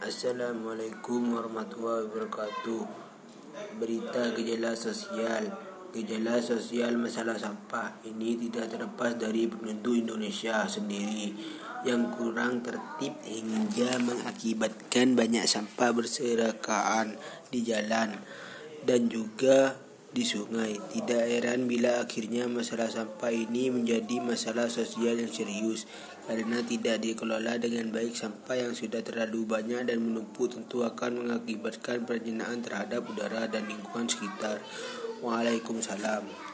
Assalamualaikum warahmatullahi wabarakatuh. Berita gejala sosial. Gejala sosial masalah sampah ini tidak terlepas dari penduduk Indonesia sendiri yang kurang tertib hingga mengakibatkan banyak sampah berserakaan di jalan dan juga di sungai. Tidak heran bila akhirnya masalah sampah ini menjadi masalah sosial yang serius karena tidak dikelola dengan baik sampah yang sudah terlalu banyak dan menumpuk tentu akan mengakibatkan penyinaran terhadap udara dan lingkungan sekitar. Waalaikumsalam.